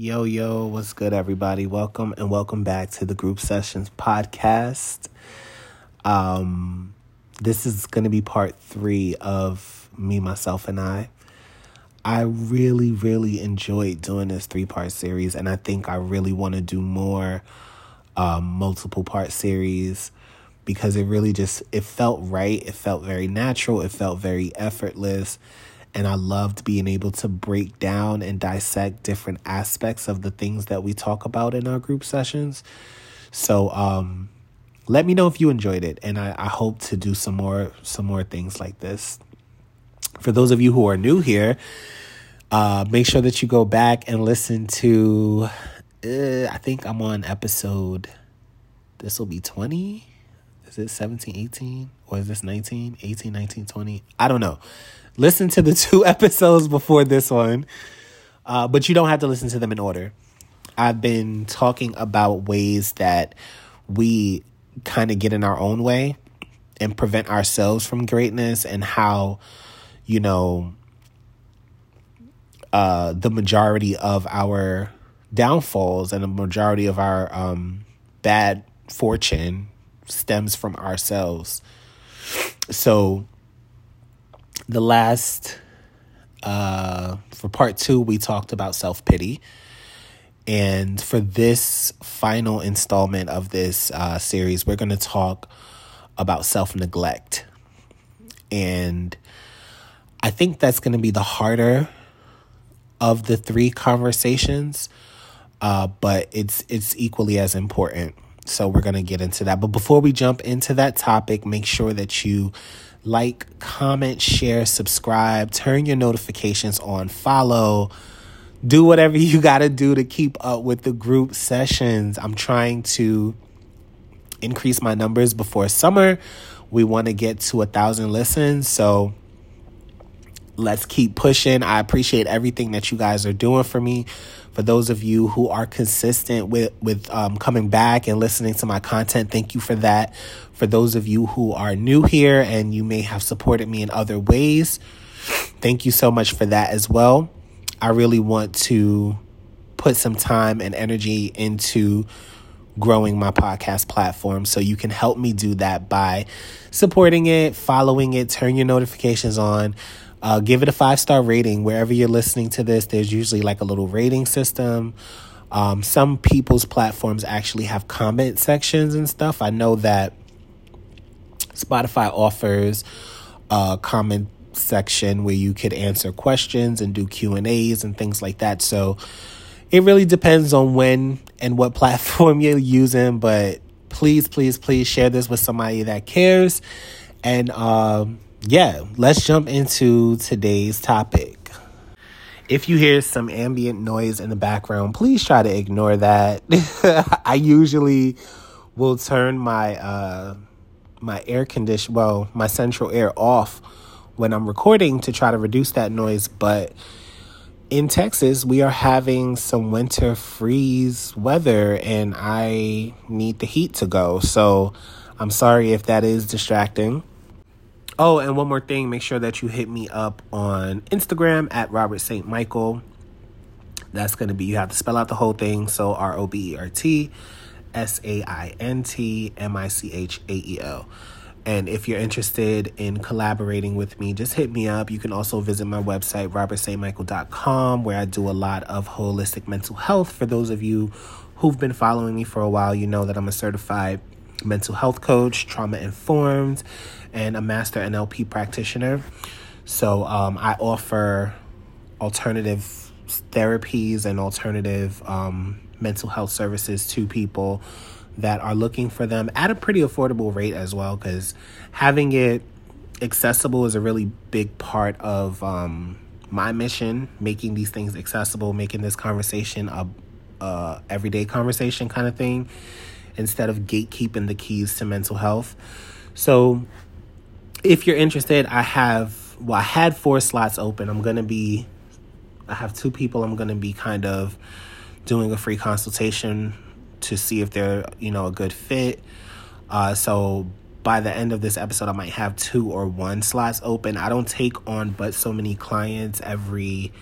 Yo, yo, what's good, everybody? Welcome and welcome back to the Group Sessions podcast. Um, this is going to be part three of Me, Myself, and I. I really, really enjoyed doing this three part series, and I think I really want to do more um, multiple part series because it really just it felt right it felt very natural it felt very effortless and I loved being able to break down and dissect different aspects of the things that we talk about in our group sessions. So um, let me know if you enjoyed it, and I, I hope to do some more some more things like this. For those of you who are new here, uh, make sure that you go back and listen to. Uh, I think I'm on episode. This will be 20. Is it 17, 18? Or is this 19, 18, 19, 20? I don't know listen to the two episodes before this one, uh, but you don't have to listen to them in order. I've been talking about ways that we kind of get in our own way and prevent ourselves from greatness and how, you know, uh, the majority of our downfalls and the majority of our um, bad fortune stems from ourselves. So, the last uh for part two we talked about self-pity. And for this final installment of this uh, series we're going to talk about self-neglect. And i think that's going to be the harder of the three conversations uh, but it's it's equally as important so we're going to get into that but before we jump into that topic make sure that you like, comment, share, subscribe, turn your notifications on, follow, do whatever you got to do to keep up with the group sessions. I'm trying to increase my numbers before summer. We want to get to a thousand listens. So let's keep pushing. I appreciate everything that you guys are doing for me. For those of you who are consistent with with um, coming back and listening to my content, thank you for that. For those of you who are new here and you may have supported me in other ways, thank you so much for that as well. I really want to put some time and energy into growing my podcast platform. So you can help me do that by supporting it, following it, turn your notifications on. Uh, give it a five star rating wherever you're listening to this. There's usually like a little rating system. Um, some people's platforms actually have comment sections and stuff. I know that Spotify offers a comment section where you could answer questions and do Q and A's and things like that. So it really depends on when and what platform you're using. But please, please, please share this with somebody that cares. And um, yeah, let's jump into today's topic. If you hear some ambient noise in the background, please try to ignore that. I usually will turn my uh, my air condition, well, my central air off when I'm recording to try to reduce that noise, but in Texas, we are having some winter freeze weather and I need the heat to go. So I'm sorry if that is distracting. Oh, and one more thing, make sure that you hit me up on Instagram at Robert St. Michael. That's going to be, you have to spell out the whole thing. So R O B E R T S A I N T M I C H A E L. And if you're interested in collaborating with me, just hit me up. You can also visit my website, robertstmichael.com, where I do a lot of holistic mental health. For those of you who've been following me for a while, you know that I'm a certified mental health coach, trauma informed, and a master NLP practitioner. So um, I offer alternative therapies and alternative um, mental health services to people that are looking for them at a pretty affordable rate as well, because having it accessible is a really big part of um, my mission, making these things accessible, making this conversation a, a everyday conversation kind of thing instead of gatekeeping the keys to mental health. So if you're interested, I have well, I had four slots open. I'm gonna be I have two people I'm gonna be kind of doing a free consultation to see if they're, you know, a good fit. Uh, so by the end of this episode, I might have two or one slots open. I don't take on but so many clients every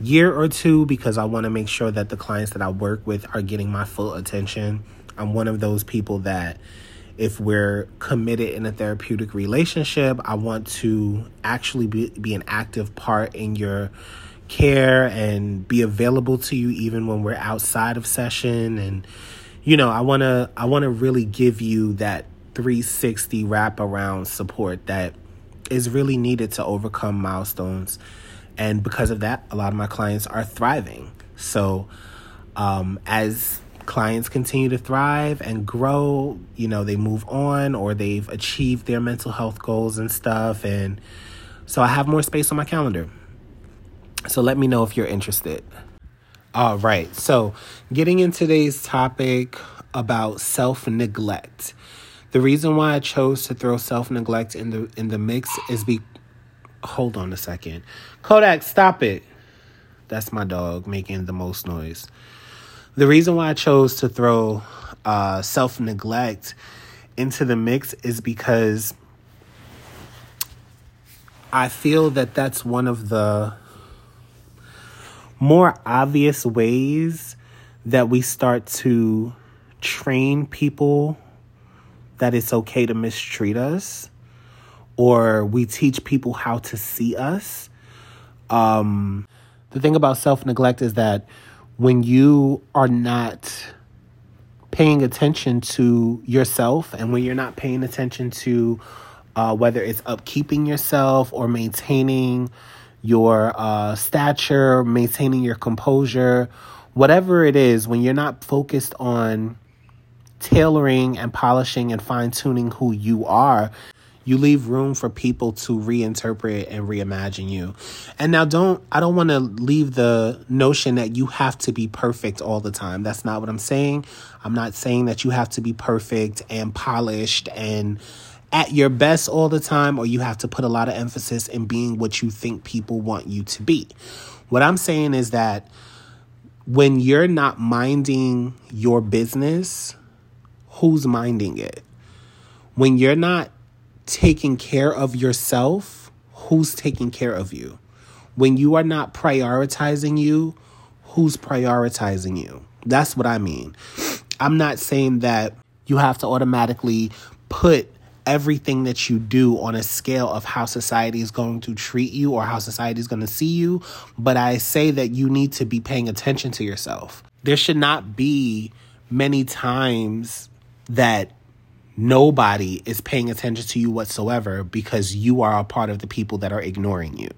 year or two because I want to make sure that the clients that I work with are getting my full attention. I'm one of those people that if we're committed in a therapeutic relationship, I want to actually be, be an active part in your care and be available to you even when we're outside of session and you know, I want to I want to really give you that 360 wraparound support that is really needed to overcome milestones. And because of that, a lot of my clients are thriving. So, um, as clients continue to thrive and grow, you know, they move on or they've achieved their mental health goals and stuff. And so I have more space on my calendar. So let me know if you're interested. All right. So, getting in today's topic about self neglect. The reason why I chose to throw self neglect in the in the mix is be. Hold on a second, Kodak, stop it. That's my dog making the most noise. The reason why I chose to throw uh, self neglect into the mix is because I feel that that's one of the more obvious ways that we start to train people that it's okay to mistreat us or we teach people how to see us. Um, the thing about self neglect is that when you are not paying attention to yourself and when you're not paying attention to uh, whether it's upkeeping yourself or maintaining your uh, stature, maintaining your composure, whatever it is, when you're not focused on tailoring and polishing and fine tuning who you are, you leave room for people to reinterpret and reimagine you. And now don't I don't want to leave the notion that you have to be perfect all the time. That's not what I'm saying. I'm not saying that you have to be perfect and polished and at your best all the time or you have to put a lot of emphasis in being what you think people want you to be. What I'm saying is that when you're not minding your business, who's minding it? When you're not taking care of yourself, who's taking care of you? When you are not prioritizing you, who's prioritizing you? That's what I mean. I'm not saying that you have to automatically put everything that you do on a scale of how society is going to treat you or how society is going to see you, but I say that you need to be paying attention to yourself. There should not be many times that nobody is paying attention to you whatsoever because you are a part of the people that are ignoring you.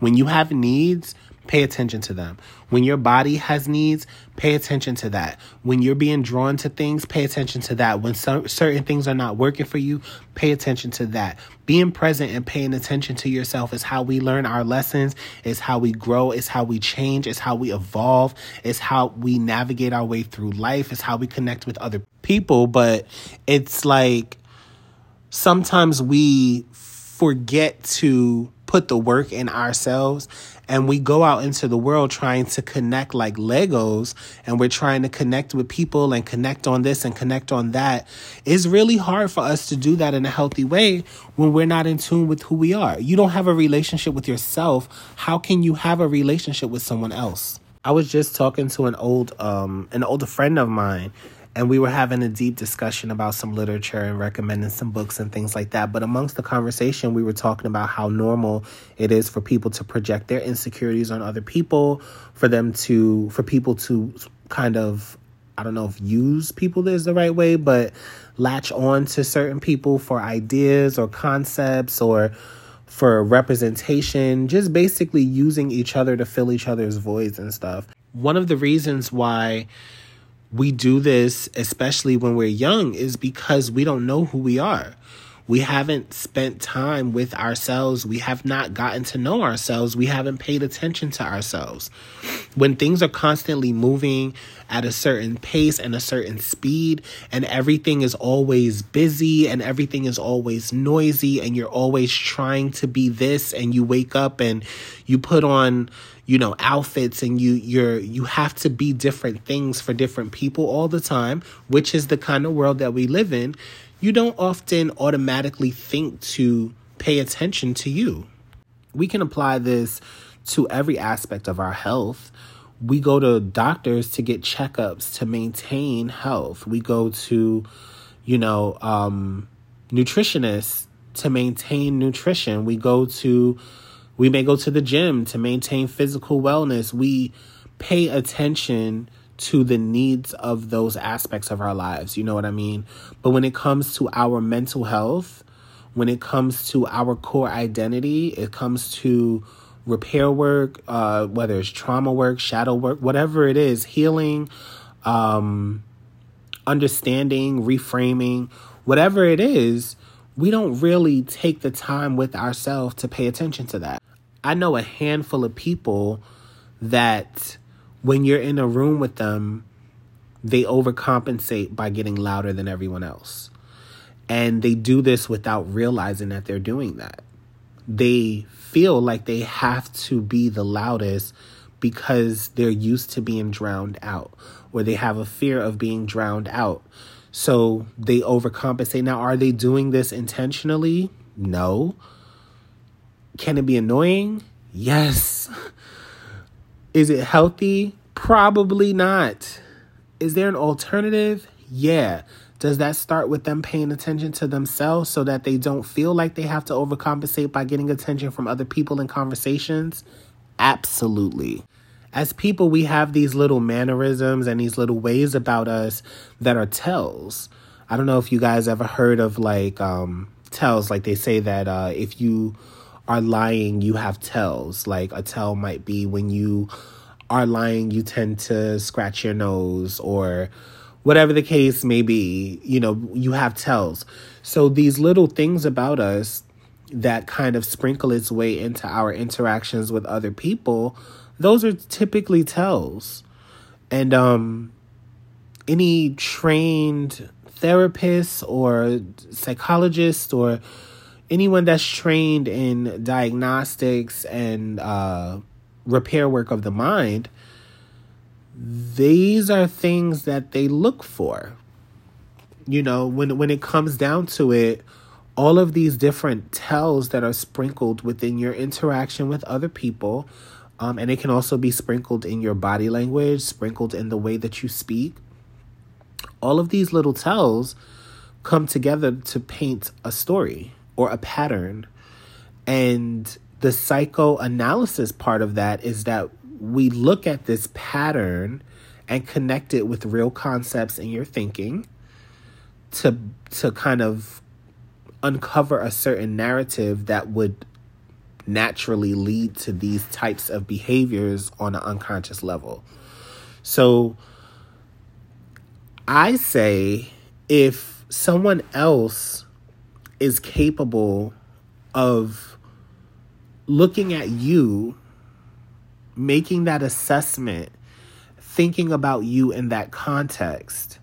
When you have needs, pay attention to them. When your body has needs, pay attention to that. When you're being drawn to things, pay attention to that. When some, certain things are not working for you, pay attention to that. Being present and paying attention to yourself is how we learn our lessons, is how we grow, is how we change, is how we evolve, is how we navigate our way through life, is how we connect with other people. But it's like sometimes we forget to put the work in ourselves and we go out into the world trying to connect like Legos and we're trying to connect with people and connect on this and connect on that, it's really hard for us to do that in a healthy way when we're not in tune with who we are. You don't have a relationship with yourself. How can you have a relationship with someone else? I was just talking to an old um an older friend of mine and we were having a deep discussion about some literature and recommending some books and things like that. But amongst the conversation, we were talking about how normal it is for people to project their insecurities on other people, for them to, for people to kind of, I don't know if use people is the right way, but latch on to certain people for ideas or concepts or for representation, just basically using each other to fill each other's voids and stuff. One of the reasons why we do this, especially when we're young, is because we don't know who we are. We haven't spent time with ourselves. We have not gotten to know ourselves. We haven't paid attention to ourselves. When things are constantly moving at a certain pace and a certain speed, and everything is always busy and everything is always noisy, and you're always trying to be this, and you wake up and you put on you know outfits and you you're you have to be different things for different people all the time which is the kind of world that we live in you don't often automatically think to pay attention to you we can apply this to every aspect of our health. We go to doctors to get checkups to maintain health. We go to, you know, um, nutritionists to maintain nutrition. We go to, we may go to the gym to maintain physical wellness. We pay attention to the needs of those aspects of our lives. You know what I mean? But when it comes to our mental health, when it comes to our core identity, it comes to repair work, uh, whether it's trauma work, shadow work, whatever it is, healing, um, understanding, reframing, whatever it is, we don't really take the time with ourselves to pay attention to that. I know a handful of people that when you're in a room with them, they overcompensate by getting louder than everyone else. And they do this without realizing that they're doing that. They feel like they have to be the loudest because they're used to being drowned out or they have a fear of being drowned out. So they overcompensate. Now, are they doing this intentionally? No. Can it be annoying? Yes. Is it healthy? Probably not. Is there an alternative? Yeah. Does that start with them paying attention to themselves so that they don't feel like they have to overcompensate by getting attention from other people in conversations? Absolutely. As people, we have these little mannerisms and these little ways about us that are tells. I don't know if you guys ever heard of like um, tells, like they say that uh, if you are lying, you have tells. Like a tell might be when you are lying, you tend to scratch your nose or whatever the case may be, you know, you have tells. So these little things about us that kind of sprinkle its way into our interactions with other people, those are typically tells. And um any trained therapist or psychologist or anyone that's trained in diagnostics and uh, repair work of the mind, these are things that they look for. You know, when when it comes down to it, all of these different tells that are sprinkled within your interaction with other people, um, and it can also be sprinkled in your body language, sprinkled in the way that you speak. All of these little tells come together to paint a story or a pattern. And the psychoanalysis part of that is that we look at this pattern and connect it with real concepts in your thinking to to kind of uncover a certain narrative that would naturally lead to these types of behaviors on an unconscious level. So I say if someone else is capable of looking at you, making that assessment, thinking about you in that context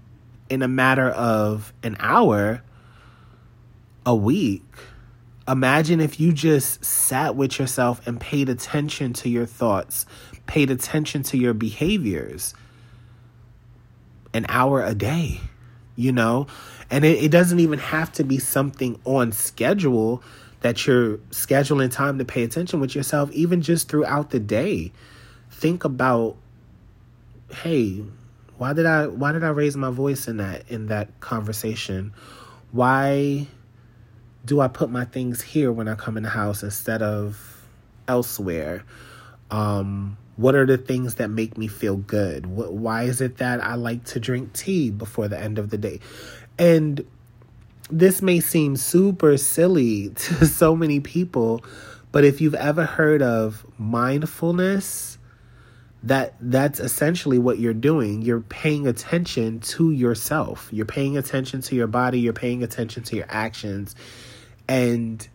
in a matter of an hour, a week. Imagine if you just sat with yourself and paid attention to your thoughts, paid attention to your behaviors an hour a day, you know? And it, it doesn't even have to be something on schedule that you're scheduling time to pay attention with yourself, even just throughout the day. Think about, hey, why did I why did I raise my voice in that in that conversation? Why do I put my things here when I come in the house instead of elsewhere? Um, what are the things that make me feel good? What, why is it that I like to drink tea before the end of the day? And this may seem super silly to so many people, but if you've ever heard of mindfulness, that that's essentially what you're doing. You're paying attention to yourself. You're paying attention to your body, you're paying attention to your actions. And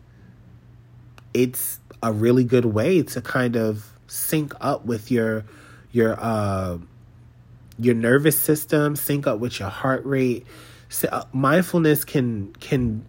it's a really good way to kind of sync up with your your uh your nervous system, sync up with your heart rate. Mindfulness can can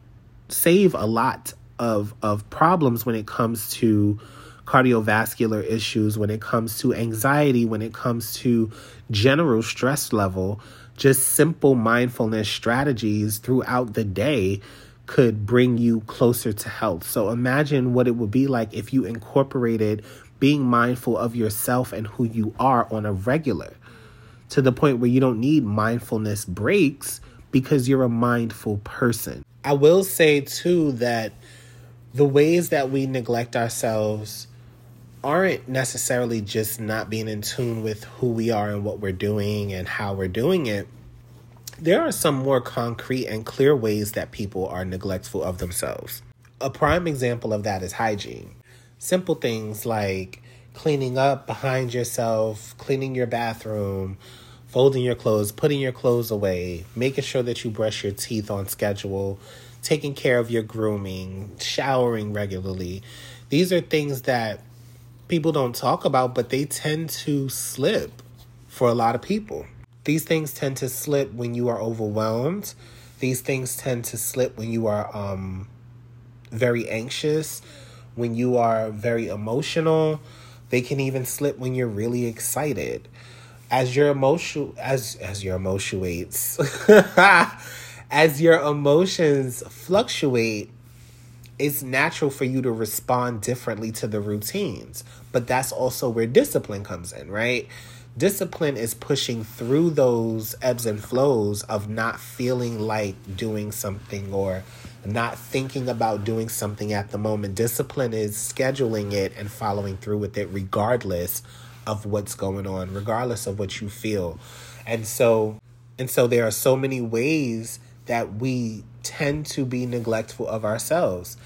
save a lot of of problems when it comes to cardiovascular issues, when it comes to anxiety, when it comes to general stress level. Just simple mindfulness strategies throughout the day could bring you closer to health. So imagine what it would be like if you incorporated being mindful of yourself and who you are on a regular to the point where you don't need mindfulness breaks because you're a mindful person. I will say too that the ways that we neglect ourselves aren't necessarily just not being in tune with who we are and what we're doing and how we're doing it. There are some more concrete and clear ways that people are neglectful of themselves. A prime example of that is hygiene. Simple things like cleaning up behind yourself, cleaning your bathroom, folding your clothes, putting your clothes away, making sure that you brush your teeth on schedule, taking care of your grooming, showering regularly. These are things that people don't talk about, but they tend to slip for a lot of people. These things tend to slip when you are overwhelmed. These things tend to slip when you are um, very anxious, when you are very emotional. They can even slip when you're really excited. As your emotion as as your emotions as your emotions fluctuate, it's natural for you to respond differently to the routines. But that's also where discipline comes in, right? Discipline is pushing through those ebbs and flows of not feeling like doing something or not thinking about doing something at the moment. Discipline is scheduling it and following through with it regardless of what's going on, regardless of what you feel. And so and so there are so many ways that we tend to be neglectful of ourselves.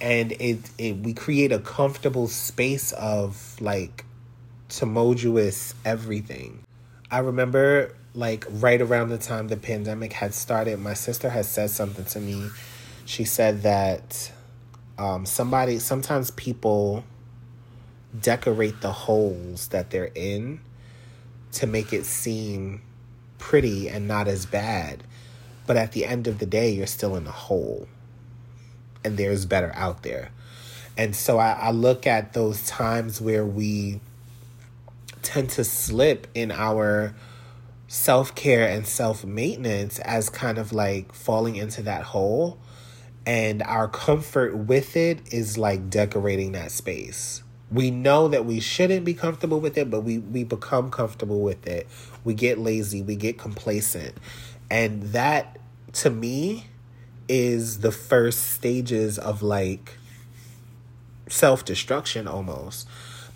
And it, it we create a comfortable space of like tumultuous everything. I remember like right around the time the pandemic had started, my sister had said something to me she said that um, somebody sometimes people decorate the holes that they're in to make it seem pretty and not as bad. But at the end of the day, you're still in a hole, and there's better out there. And so I, I look at those times where we tend to slip in our self care and self maintenance as kind of like falling into that hole and our comfort with it is like decorating that space. We know that we shouldn't be comfortable with it, but we, we become comfortable with it. We get lazy, we get complacent. And that, to me, is the first stages of like self destruction almost.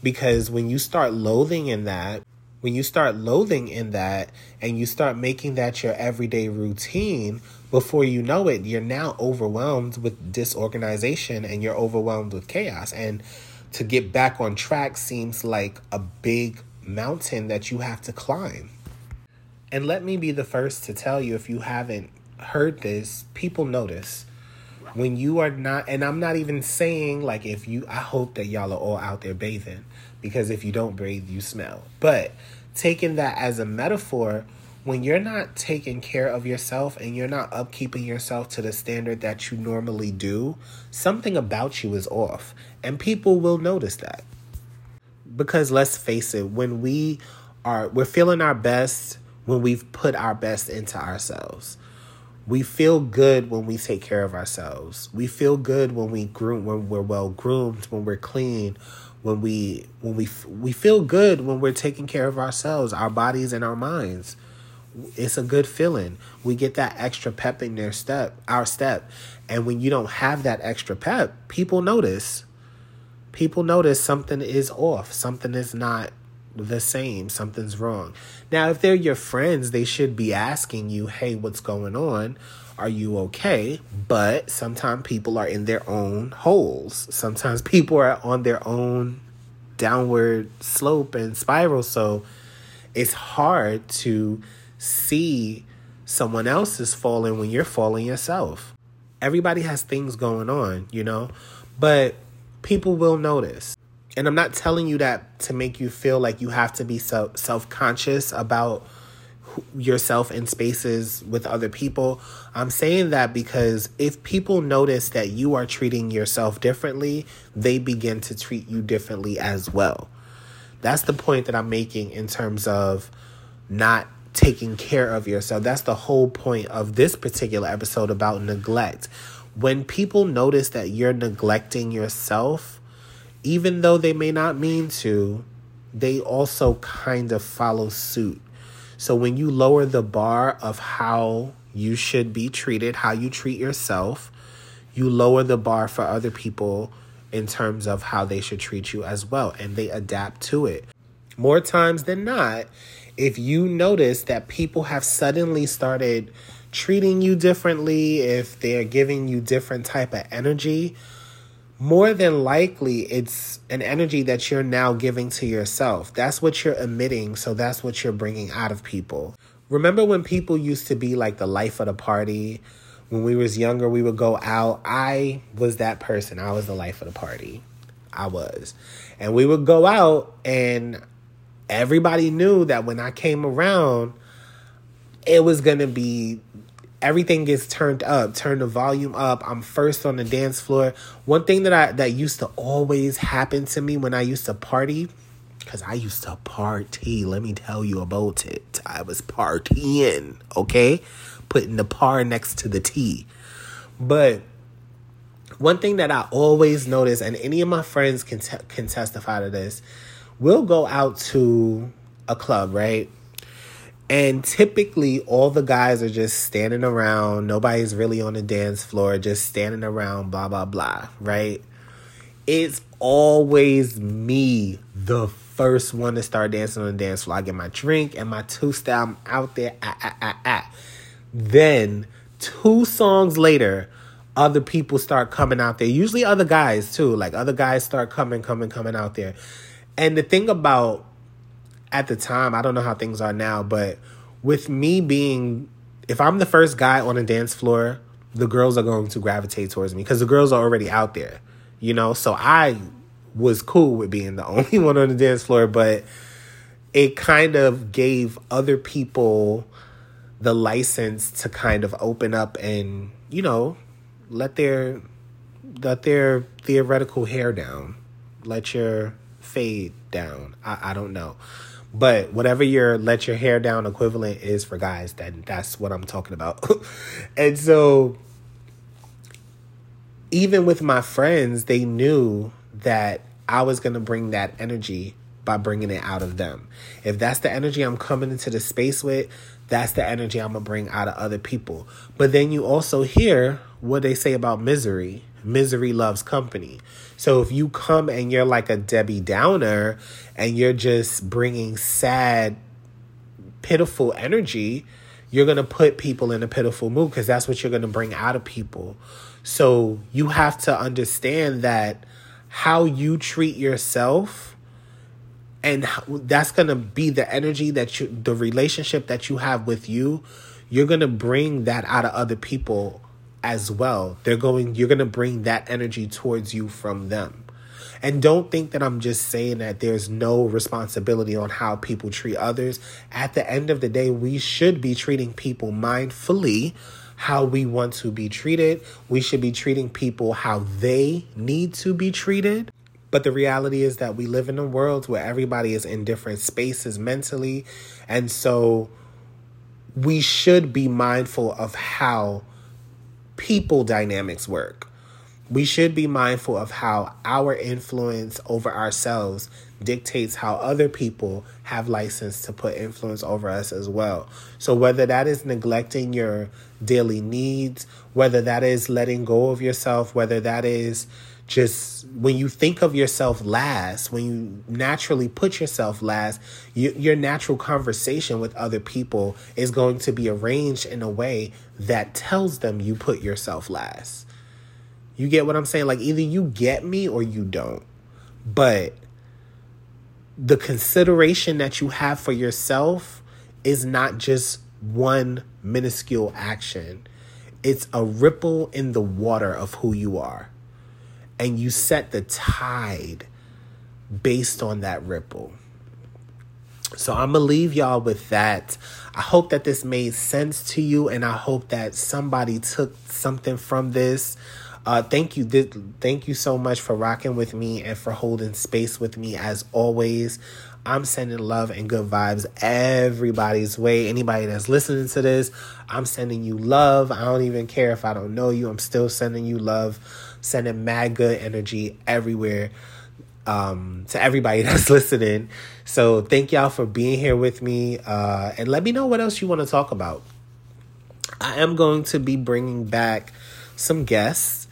Because when you start loathing in that, when you start loathing in that and you start making that your everyday routine, before you know it, you're now overwhelmed with disorganization and you're overwhelmed with chaos. And to get back on track seems like a big mountain that you have to climb. And let me be the first to tell you if you haven't heard this, people notice when you are not and I'm not even saying like if you I hope that y'all are all out there bathing because if you don't bathe you smell. But taking that as a metaphor, when you're not taking care of yourself and you're not upkeeping yourself to the standard that you normally do, something about you is off. And people will notice that. Because let's face it, when we are we're feeling our best when we've put our best into ourselves. We feel good when we take care of ourselves. We feel good when we groom when we're well groomed, when we're clean, when we when we we feel good when we're taking care of ourselves, our bodies and our minds it's a good feeling. We get that extra pep in their step, our step. And when you don't have that extra pep, people notice. People notice something is off. Something is not the same. Something's wrong. Now, if they're your friends, they should be asking you, hey, what's going on? Are you okay? But sometimes people are in their own holes. Sometimes people are on their own downward slope and spiral. So it's hard to see someone else is falling when you're falling yourself. Everybody has things going on, you know, but people will notice. And I'm not telling you that to make you feel like you have to be so self conscious about yourself in spaces with other people. I'm saying that because if people notice that you are treating yourself differently, they begin to treat you differently as well. That's the point that I'm making in terms of not taking care of yourself. That's the whole point of this particular episode about neglect. When people notice that you're neglecting yourself, even though they may not mean to, they also kind of follow suit. So when you lower the bar of how you should be treated, how you treat yourself, you lower the bar for other people in terms of how they should treat you as well, and they adapt to it. More times than not, if you notice that people have suddenly started treating you differently, if they're giving you different type of energy, more than likely it's an energy that you're now giving to yourself. That's what you're emitting, so that's what you're bringing out of people. Remember when people used to be like the life of the party? When we was younger, we would go out. I was that person. I was the life of the party. I was. And we would go out and everybody knew that when I came around, it was going to be everything gets turned up turn the volume up. I'm first on the dance floor. One thing that i that used to always happen to me when i used to party because i used to party let me tell you about it. I was partying okay? Putting the par next to the t. But one thing that i always notice and any of my friends can, can testify to this we'll go out to a club right and typically, all the guys are just standing around. Nobody's really on the dance floor, just standing around, blah, blah, blah, right? It's always me, the first one to start dancing on the dance floor. I get my drink and my two style. I'm out there. Ah, ah, ah, ah. Then, two songs later, other people start coming out there. Usually, other guys too. Like, other guys start coming, coming, coming out there. And the thing about at the time, I don't know how things are now, but with me being, if I'm the first guy on a dance floor, the girls are going to gravitate towards me because the girls are already out there, you know? So I was cool with being the only one on the dance floor, but it kind of gave other people the license to kind of open up and, you know, let their let their theoretical hair down. Let your fade down. I, I don't know. But whatever your let your hair down equivalent is for guys, then that's what I'm talking about. and so even with my friends, they knew that I was going to bring that energy by bringing it out of them. If that's the energy I'm coming into the space with, that's the energy I'm going to bring out of other people. But then you also hear what they say about misery. Misery loves company. So if you come and you're like a Debbie Downer and you're just bringing sad, pitiful energy, you're going to put people in a pitiful mood because that's what you're going to bring out of people. So you have to understand that how you treat yourself and that's going to be the energy that you the relationship that you have with you you're going to bring that out of other people as well. They're going you're going to bring that energy towards you from them. And don't think that I'm just saying that there's no responsibility on how people treat others. At the end of the day, we should be treating people mindfully how we want to be treated. We should be treating people how they need to be treated. But the reality is that we live in a world where everybody is in different spaces mentally. And so we should be mindful of how people dynamics work. We should be mindful of how our influence over ourselves dictates how other people have license to put influence over us as well. So, whether that is neglecting your daily needs, whether that is letting go of yourself, whether that is just when you think of yourself last, when you naturally put yourself last, you, your natural conversation with other people is going to be arranged in a way that tells them you put yourself last. You get what I'm saying? Like either you get me or you don't. But the consideration that you have for yourself is not just one minuscule action, it's a ripple in the water of who you are and you set the tide based on that ripple. So I'm gonna leave y'all with that. I hope that this made sense to you, and I hope that somebody took something from this. Uh, thank you, th- thank you so much for rocking with me and for holding space with me as always. I'm sending love and good vibes everybody's way. Anybody that's listening to this, I'm sending you love. I don't even care if I don't know you. I'm still sending you love sending mad good energy everywhere. um, to everybody that's listening. So thank y'all for being here with me. Uh, and let me know what else you want to talk about. I am going to be bringing back some guests.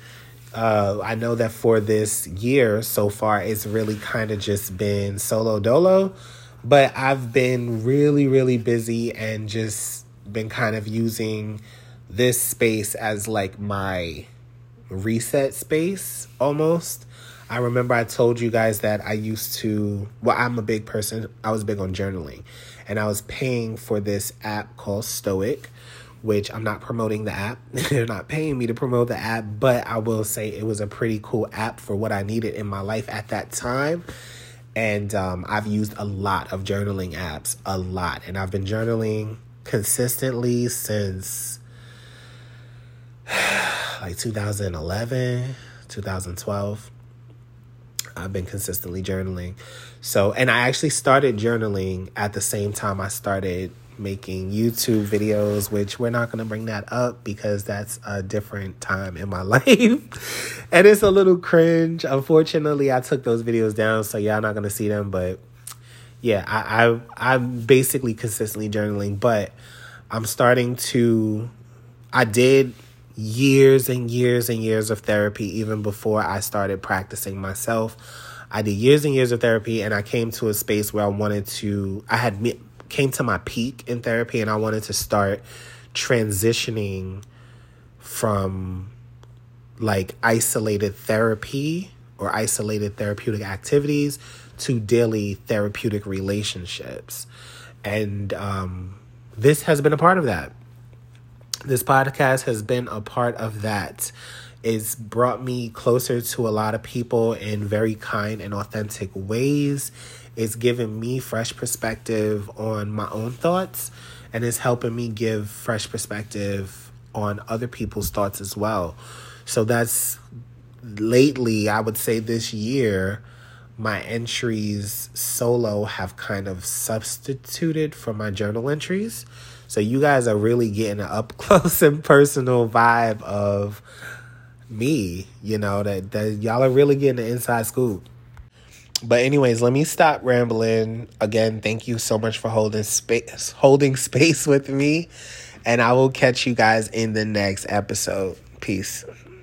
Uh, I know that for this year so far, it's really kind of just been solo dolo, but I've been really, really busy and just been kind of using this space as like my reset space almost. I remember I told you guys that I used to, well, I'm a big person. I was big on journaling. And I was paying for this app called Stoic, which I'm not promoting the app. They're not paying me to promote the app, but I will say it was a pretty cool app for what I needed in my life at that time. And um, I've used a lot of journaling apps, a lot. And I've been journaling consistently since like 2011, 2012. I've been consistently journaling. So, and I actually started journaling at the same time I started making YouTube videos, which we're not going to bring that up because that's a different time in my life. and it's a little cringe. Unfortunately, I took those videos down, so y'all not going to see them, but yeah, I, I I'm basically consistently journaling, but I'm starting to I did years and years and years of therapy even before I started practicing myself. I did years and years of therapy and I came to a space where I wanted to I had came to my peak in therapy and I wanted to start transitioning from like isolated therapy or isolated therapeutic activities to daily therapeutic relationships. And um, this has been a part of that this podcast has been a part of that. It's brought me closer to a lot of people in very kind and authentic ways. It's given me fresh perspective on my own thoughts and it's helping me give fresh perspective on other people's thoughts as well. So that's lately, I would say this year, my entries solo have kind of substituted for my journal entries. So you guys are really getting an up close and personal vibe of me, you know, that, that y'all are really getting the inside scoop. But anyways, let me stop rambling. Again, thank you so much for holding space holding space with me. And I will catch you guys in the next episode. Peace.